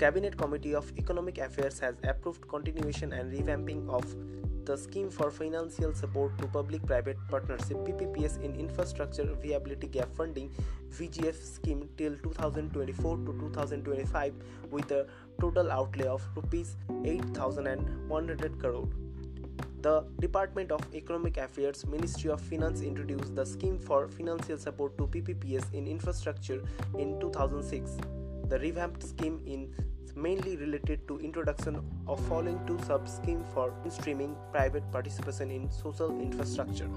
Cabinet Committee of Economic Affairs has approved continuation and revamping of the Scheme for Financial Support to Public Private Partnership PPPS in Infrastructure Viability Gap Funding VGF scheme till 2024 to 2025 with a total outlay of rupees 8100 crore. The Department of Economic Affairs Ministry of Finance introduced the scheme for financial support to PPPS in infrastructure in 2006. The revamped scheme is mainly related to introduction of following two sub-schemes for streaming private participation in social infrastructure.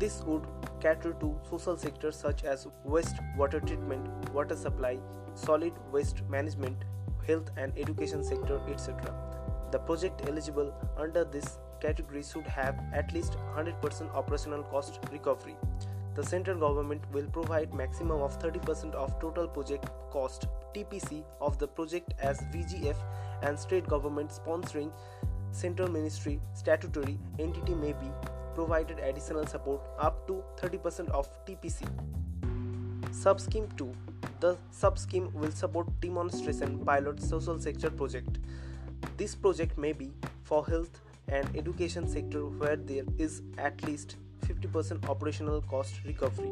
This would cater to social sectors such as waste water treatment, water supply, solid waste management, health and education sector, etc. The project eligible under this category should have at least 100% operational cost recovery. The central government will provide maximum of 30% of total project cost TPC of the project as VGF and state government sponsoring central ministry statutory entity may be provided additional support up to 30% of TPC. Subscheme 2 The subscheme will support demonstration pilot social sector project. This project may be for health and education sector where there is at least 50% operational cost recovery.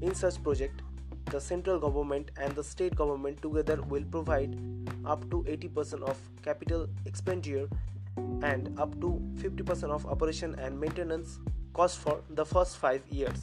In such project, the central government and the state government together will provide up to 80% of capital expenditure and up to 50% of operation and maintenance cost for the first 5 years.